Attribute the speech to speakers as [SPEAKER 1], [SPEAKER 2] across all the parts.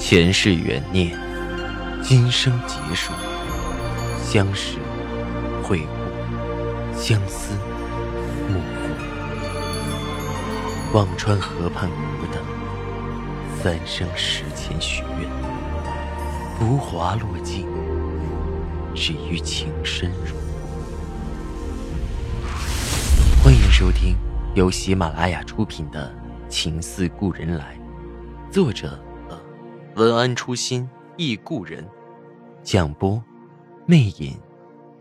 [SPEAKER 1] 前世缘念，今生劫数，相识、会晤、相思、幕后。忘川河畔孤等，三生石前许愿，浮华落尽，只余情深入。欢迎收听由喜马拉雅出品的《情似故人来》，作者。文安初心忆故人，蒋波，魅影，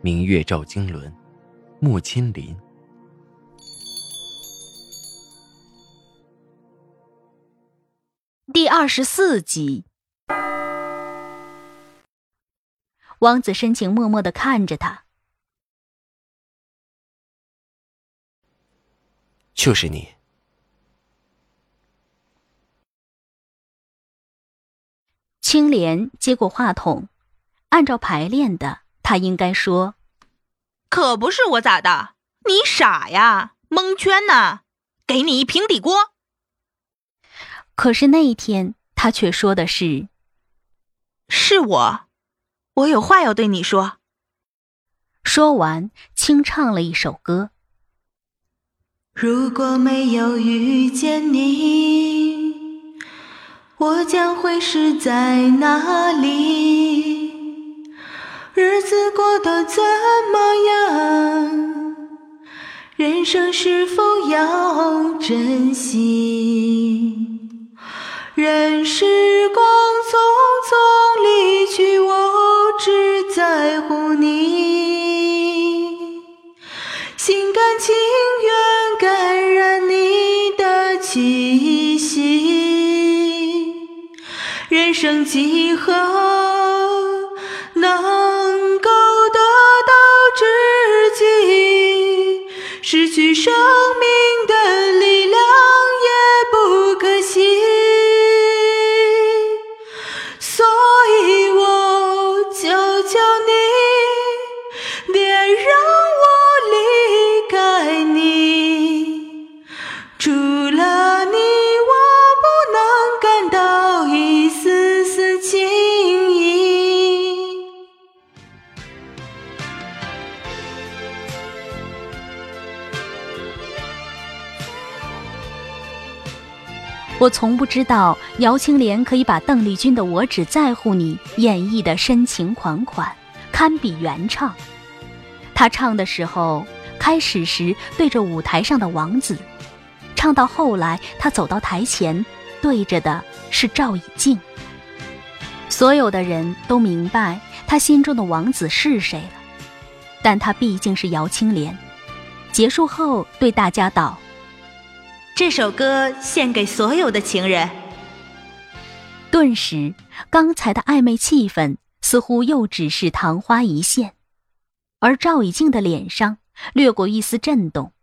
[SPEAKER 1] 明月照经纶，木千林。
[SPEAKER 2] 第二十四集，王子深情脉脉的看着他，
[SPEAKER 1] 就是你。
[SPEAKER 2] 青莲接过话筒，按照排练的，他应该说：“
[SPEAKER 3] 可不是我咋的？你傻呀，蒙圈呢？给你一平底锅。”
[SPEAKER 2] 可是那一天，他却说的是：“
[SPEAKER 3] 是我，我有话要对你说。”
[SPEAKER 2] 说完，轻唱了一首歌：“
[SPEAKER 3] 如果没有遇见你。”我将会是在哪里？日子过得怎么样？人生是否要珍惜？人世几何我
[SPEAKER 2] 从不知道姚青莲可以把邓丽君的《我只在乎你》演绎的深情款款，堪比原唱。她唱的时候，开始时对着舞台上的王子，唱到后来，她走到台前，对着的是赵以静。所有的人都明白她心中的王子是谁了，但她毕竟是姚青莲。结束后，对大家道。
[SPEAKER 3] 这首歌献给所有的情人。
[SPEAKER 2] 顿时，刚才的暧昧气氛似乎又只是昙花一现，而赵以静的脸上掠过一丝震动，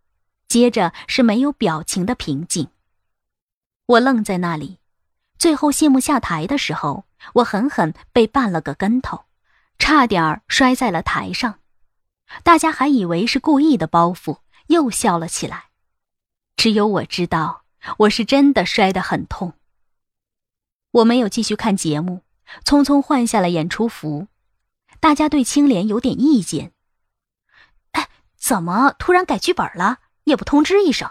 [SPEAKER 2] 接着是没有表情的平静。我愣在那里，最后谢幕下台的时候，我狠狠被绊了个跟头，差点儿摔在了台上。大家还以为是故意的包袱，又笑了起来。只有我知道，我是真的摔得很痛。我没有继续看节目，匆匆换下了演出服。大家对青莲有点意见。哎，怎么突然改剧本了？也不通知一声。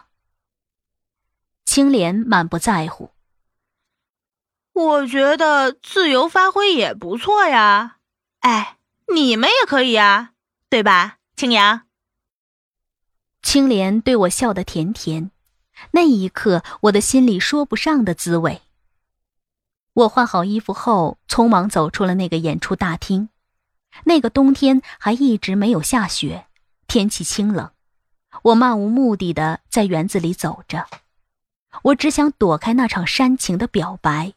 [SPEAKER 2] 青莲满不在乎。
[SPEAKER 3] 我觉得自由发挥也不错呀。哎，你们也可以呀，对吧，青阳？
[SPEAKER 2] 青莲对我笑得甜甜。那一刻，我的心里说不上的滋味。我换好衣服后，匆忙走出了那个演出大厅。那个冬天还一直没有下雪，天气清冷。我漫无目的的在园子里走着，我只想躲开那场煽情的表白，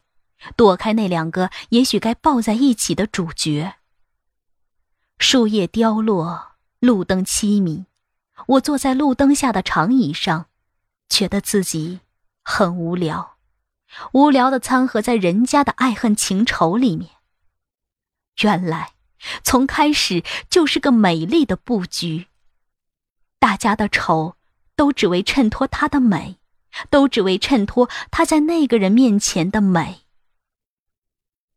[SPEAKER 2] 躲开那两个也许该抱在一起的主角。树叶凋落，路灯凄迷，我坐在路灯下的长椅上。觉得自己很无聊，无聊的掺和在人家的爱恨情仇里面。原来从开始就是个美丽的布局。大家的丑都只为衬托她的美，都只为衬托她在那个人面前的美。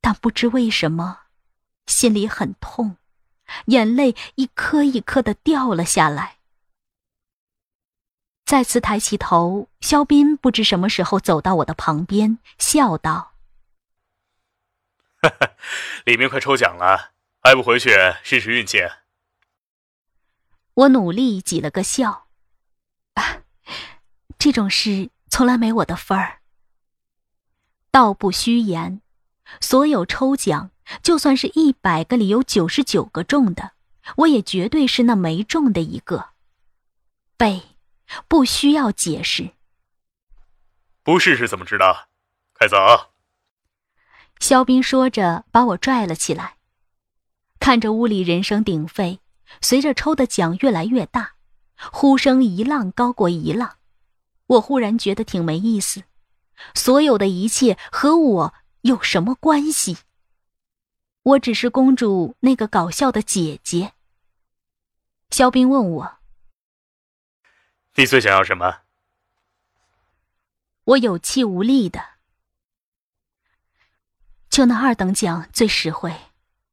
[SPEAKER 2] 但不知为什么，心里很痛，眼泪一颗一颗的掉了下来。再次抬起头，肖斌不知什么时候走到我的旁边，笑道：“
[SPEAKER 4] 哈哈，里面快抽奖了，还不回去试试运气？”
[SPEAKER 2] 我努力挤了个笑：“这种事从来没我的份儿。”道不虚言。所有抽奖，就算是一百个里有九十九个中的，我也绝对是那没中的一个。背，不需要解释。
[SPEAKER 4] 不试试怎么知道？开走。
[SPEAKER 2] 肖斌说着，把我拽了起来。看着屋里人声鼎沸，随着抽的奖越来越大，呼声一浪高过一浪，我忽然觉得挺没意思。所有的一切和我。有什么关系？我只是公主那个搞笑的姐姐。肖斌问我：“
[SPEAKER 4] 你最想要什么？”
[SPEAKER 2] 我有气无力的，就那二等奖最实惠，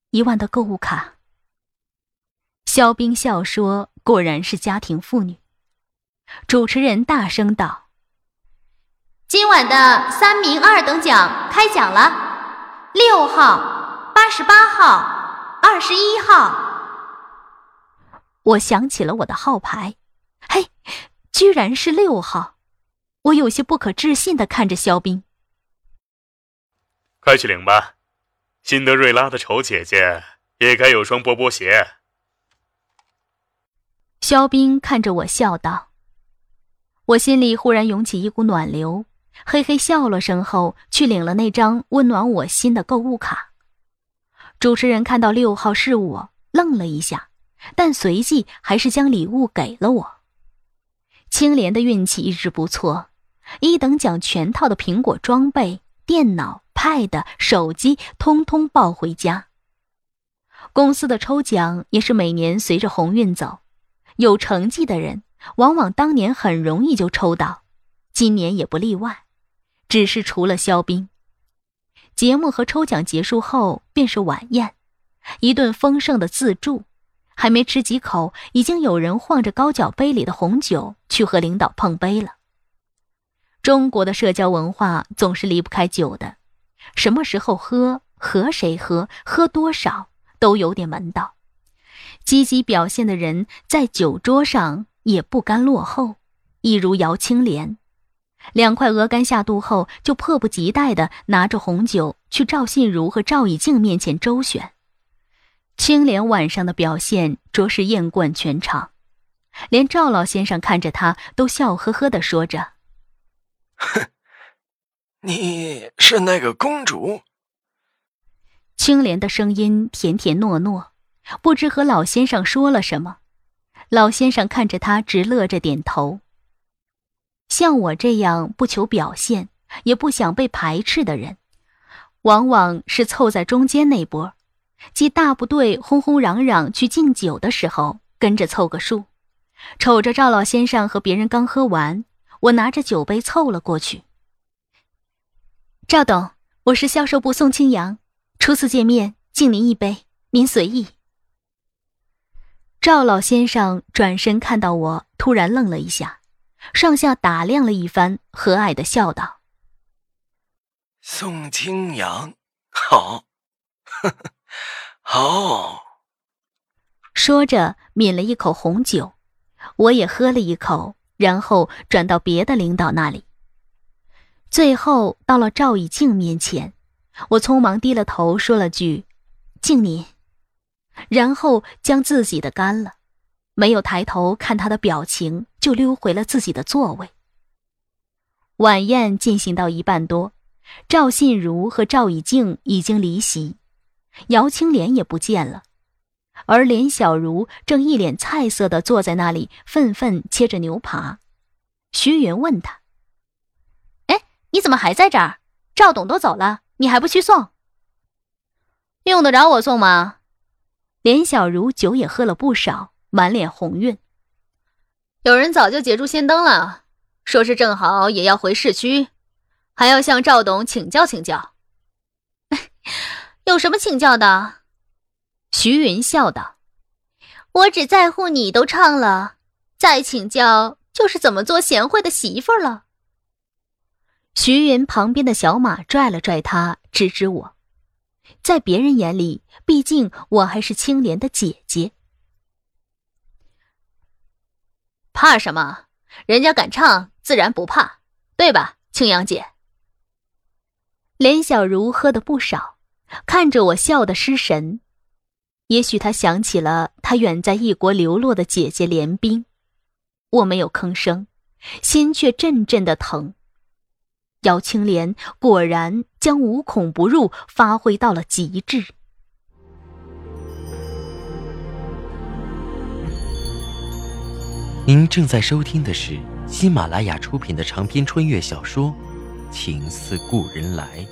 [SPEAKER 2] 一万的购物卡。肖冰笑说：“果然是家庭妇女。”主持人大声道。
[SPEAKER 5] 今晚的三名二等奖开奖了，六号、八十八号、二十一号。
[SPEAKER 2] 我想起了我的号牌，嘿，居然是六号！我有些不可置信的看着肖冰。
[SPEAKER 4] 快去领吧，辛德瑞拉的丑姐姐也该有双波波鞋。
[SPEAKER 2] 肖冰看着我笑道，我心里忽然涌起一股暖流。嘿嘿笑了声后，去领了那张温暖我心的购物卡。主持人看到六号是我，愣了一下，但随即还是将礼物给了我。青莲的运气一直不错，一等奖全套的苹果装备、电脑、Pad、手机通通抱回家。公司的抽奖也是每年随着鸿运走，有成绩的人往往当年很容易就抽到，今年也不例外。只是除了肖斌，节目和抽奖结束后便是晚宴，一顿丰盛的自助，还没吃几口，已经有人晃着高脚杯里的红酒去和领导碰杯了。中国的社交文化总是离不开酒的，什么时候喝，和谁喝，喝多少，都有点门道。积极表现的人在酒桌上也不甘落后，一如姚青莲。两块鹅肝下肚后，就迫不及待地拿着红酒去赵信如和赵以静面前周旋。青莲晚上的表现着实艳冠全场，连赵老先生看着他都笑呵呵的说着：“
[SPEAKER 6] 哼，你是那个公主。”
[SPEAKER 2] 青莲的声音甜甜糯糯，不知和老先生说了什么。老先生看着他，直乐着点头。像我这样不求表现，也不想被排斥的人，往往是凑在中间那波，即大部队轰轰嚷嚷去敬酒的时候，跟着凑个数。瞅着赵老先生和别人刚喝完，我拿着酒杯凑了过去。赵董，我是销售部宋清扬，初次见面，敬您一杯，您随意。赵老先生转身看到我，突然愣了一下。上下打量了一番，和蔼的笑道：“
[SPEAKER 6] 宋清扬，好，呵呵，哦。”
[SPEAKER 2] 说着抿了一口红酒，我也喝了一口，然后转到别的领导那里。最后到了赵以静面前，我匆忙低了头，说了句：“敬您。”然后将自己的干了。没有抬头看他的表情，就溜回了自己的座位。晚宴进行到一半多，赵信如和赵以静已经离席，姚青莲也不见了，而连小如正一脸菜色的坐在那里，愤愤切着牛扒。徐云问他：“
[SPEAKER 5] 哎，你怎么还在这儿？赵董都走了，你还不去送？
[SPEAKER 2] 用得着我送吗？”连小如酒也喝了不少。满脸红晕。
[SPEAKER 5] 有人早就捷住先登了，说是正好也要回市区，还要向赵董请教请教。有什么请教的？
[SPEAKER 2] 徐云笑道：“
[SPEAKER 5] 我只在乎你都唱了，再请教就是怎么做贤惠的媳妇了。”
[SPEAKER 2] 徐云旁边的小马拽了拽他，指指我。在别人眼里，毕竟我还是青莲的姐姐。
[SPEAKER 5] 怕什么？人家敢唱，自然不怕，对吧，青阳姐？
[SPEAKER 2] 连小茹喝的不少，看着我笑得失神。也许他想起了他远在异国流落的姐姐连冰。我没有吭声，心却阵阵的疼。姚青莲果然将无孔不入发挥到了极致。
[SPEAKER 1] 您正在收听的是喜马拉雅出品的长篇穿越小说《情似故人来》。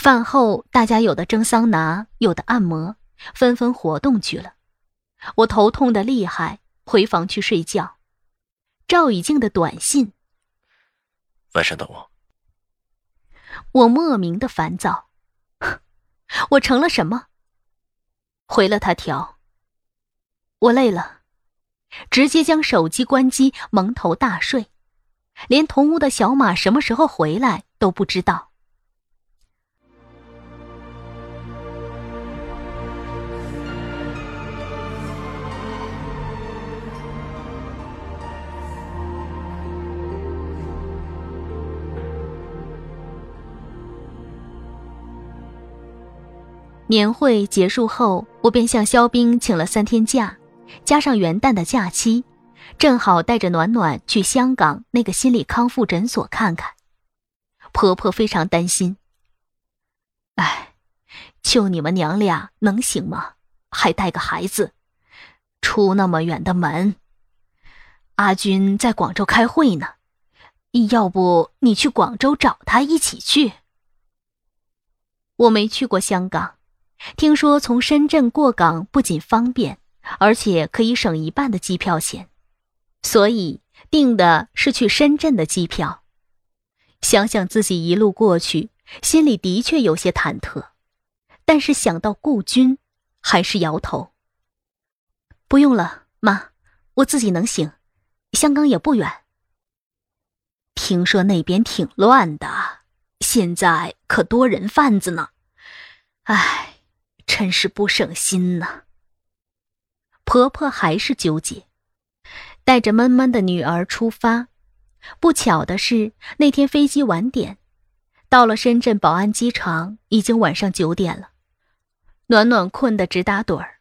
[SPEAKER 2] 饭后，大家有的蒸桑拿，有的按摩。纷纷活动去了，我头痛的厉害，回房去睡觉。赵以静的短信：
[SPEAKER 6] 晚上等我。
[SPEAKER 2] 我莫名的烦躁，我成了什么？回了他条。我累了，直接将手机关机，蒙头大睡，连同屋的小马什么时候回来都不知道。年会结束后，我便向肖冰请了三天假，加上元旦的假期，正好带着暖暖去香港那个心理康复诊所看看。婆婆非常担心。哎，就你们娘俩能行吗？还带个孩子，出那么远的门。阿军在广州开会呢，要不你去广州找他一起去？我没去过香港。听说从深圳过港不仅方便，而且可以省一半的机票钱，所以订的是去深圳的机票。想想自己一路过去，心里的确有些忐忑，但是想到顾军，还是摇头。不用了，妈，我自己能行，香港也不远。听说那边挺乱的，现在可多人贩子呢，唉。真是不省心呐。婆婆还是纠结，带着闷闷的女儿出发。不巧的是，那天飞机晚点，到了深圳宝安机场已经晚上九点了。暖暖困得直打盹儿，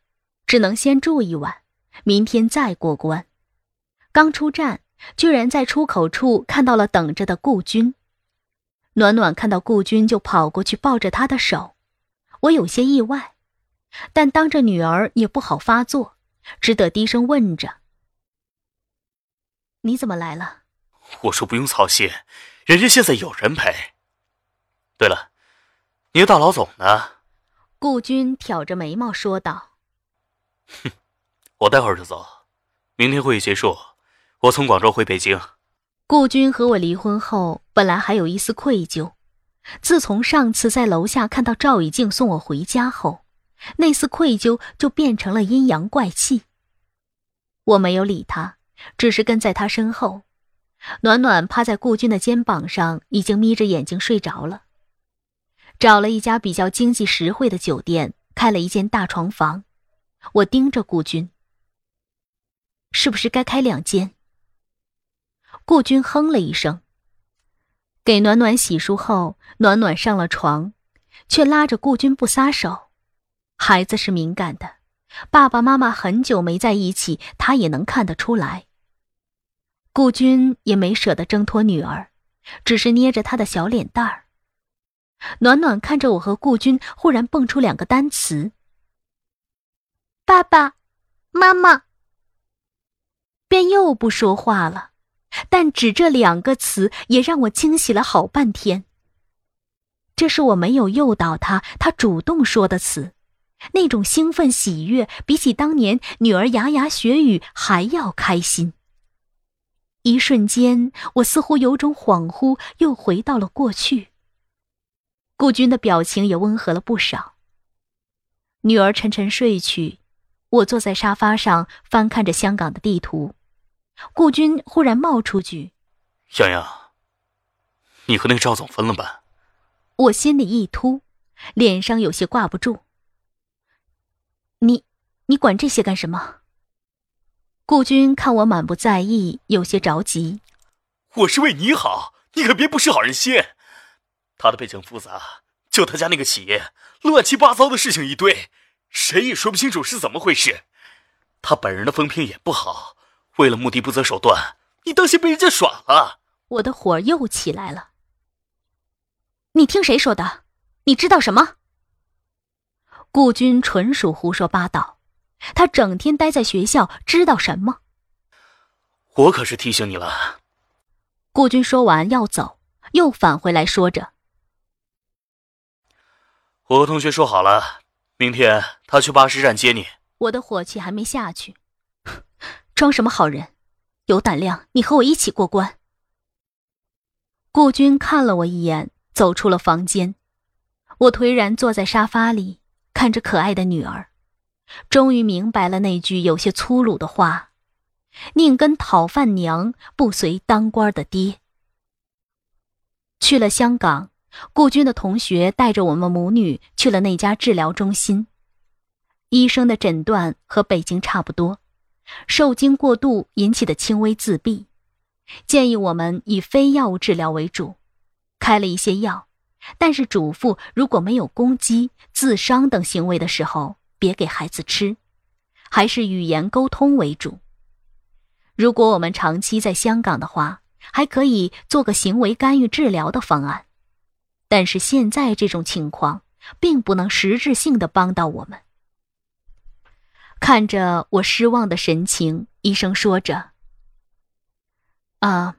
[SPEAKER 2] 只能先住一晚，明天再过关。刚出站，居然在出口处看到了等着的顾军。暖暖看到顾军，就跑过去抱着他的手。我有些意外。但当着女儿也不好发作，只得低声问着：“你怎么来了？”
[SPEAKER 4] 我说：“不用操心，人家现在有人陪。”对了，你的大老总呢？
[SPEAKER 2] 顾军挑着眉毛说道：“
[SPEAKER 4] 哼，我待会儿就走，明天会议结束，我从广州回北京。”
[SPEAKER 2] 顾军和我离婚后，本来还有一丝愧疚，自从上次在楼下看到赵以静送我回家后。那丝愧疚就变成了阴阳怪气。我没有理他，只是跟在他身后。暖暖趴在顾军的肩膀上，已经眯着眼睛睡着了。找了一家比较经济实惠的酒店，开了一间大床房。我盯着顾军，是不是该开两间？顾军哼了一声。给暖暖洗漱后，暖暖上了床，却拉着顾军不撒手。孩子是敏感的，爸爸妈妈很久没在一起，他也能看得出来。顾军也没舍得挣脱女儿，只是捏着她的小脸蛋儿。暖暖看着我和顾军，忽然蹦出两个单词：“
[SPEAKER 5] 爸爸妈妈。”
[SPEAKER 2] 便又不说话了，但只这两个词也让我惊喜了好半天。这是我没有诱导他，他主动说的词。那种兴奋喜悦，比起当年女儿牙牙学语还要开心。一瞬间，我似乎有种恍惚，又回到了过去。顾军的表情也温和了不少。女儿沉沉睡去，我坐在沙发上翻看着香港的地图。顾军忽然冒出句：“
[SPEAKER 4] 洋洋，你和那个赵总分了吧？”
[SPEAKER 2] 我心里一突，脸上有些挂不住。你，你管这些干什么？顾军看我满不在意，有些着急。
[SPEAKER 4] 我是为你好，你可别不识好人心。他的背景复杂，就他家那个企业，乱七八糟的事情一堆，谁也说不清楚是怎么回事。他本人的风评也不好，为了目的不择手段，你当心被人家耍了。
[SPEAKER 2] 我的火又起来了。你听谁说的？你知道什么？顾军纯属胡说八道。他整天待在学校，知道什么？
[SPEAKER 4] 我可是提醒你了。
[SPEAKER 2] 顾军说完要走，又返回来说着：“
[SPEAKER 4] 我和同学说好了，明天他去巴士站接你。”
[SPEAKER 2] 我的火气还没下去，装什么好人？有胆量你和我一起过关。顾军看了我一眼，走出了房间。我颓然坐在沙发里，看着可爱的女儿。终于明白了那句有些粗鲁的话：“宁跟讨饭娘，不随当官的爹。”去了香港，顾军的同学带着我们母女去了那家治疗中心。医生的诊断和北京差不多，受惊过度引起的轻微自闭，建议我们以非药物治疗为主，开了一些药，但是嘱咐如果没有攻击、自伤等行为的时候。别给孩子吃，还是语言沟通为主。如果我们长期在香港的话，还可以做个行为干预治疗的方案。但是现在这种情况，并不能实质性的帮到我们。看着我失望的神情，医生说着：“啊，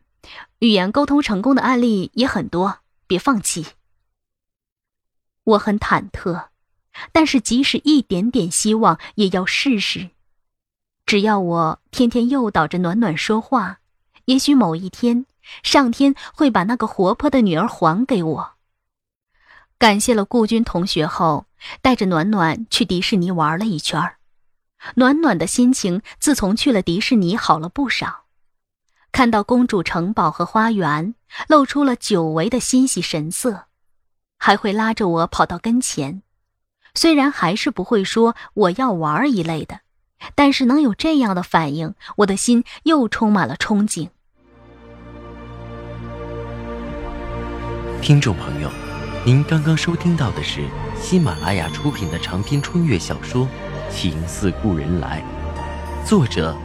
[SPEAKER 2] 语言沟通成功的案例也很多，别放弃。”我很忐忑。但是，即使一点点希望，也要试试。只要我天天诱导着暖暖说话，也许某一天，上天会把那个活泼的女儿还给我。感谢了顾军同学后，带着暖暖去迪士尼玩了一圈暖暖的心情自从去了迪士尼好了不少，看到公主城堡和花园，露出了久违的欣喜神色，还会拉着我跑到跟前。虽然还是不会说我要玩一类的，但是能有这样的反应，我的心又充满了憧憬。
[SPEAKER 1] 听众朋友，您刚刚收听到的是喜马拉雅出品的长篇穿越小说《情似故人来》，作者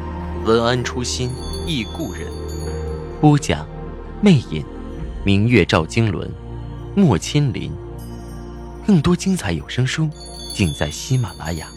[SPEAKER 1] 文安初心忆故人，播讲魅影，明月照经纶，莫千林。更多精彩有声书，尽在喜马拉雅。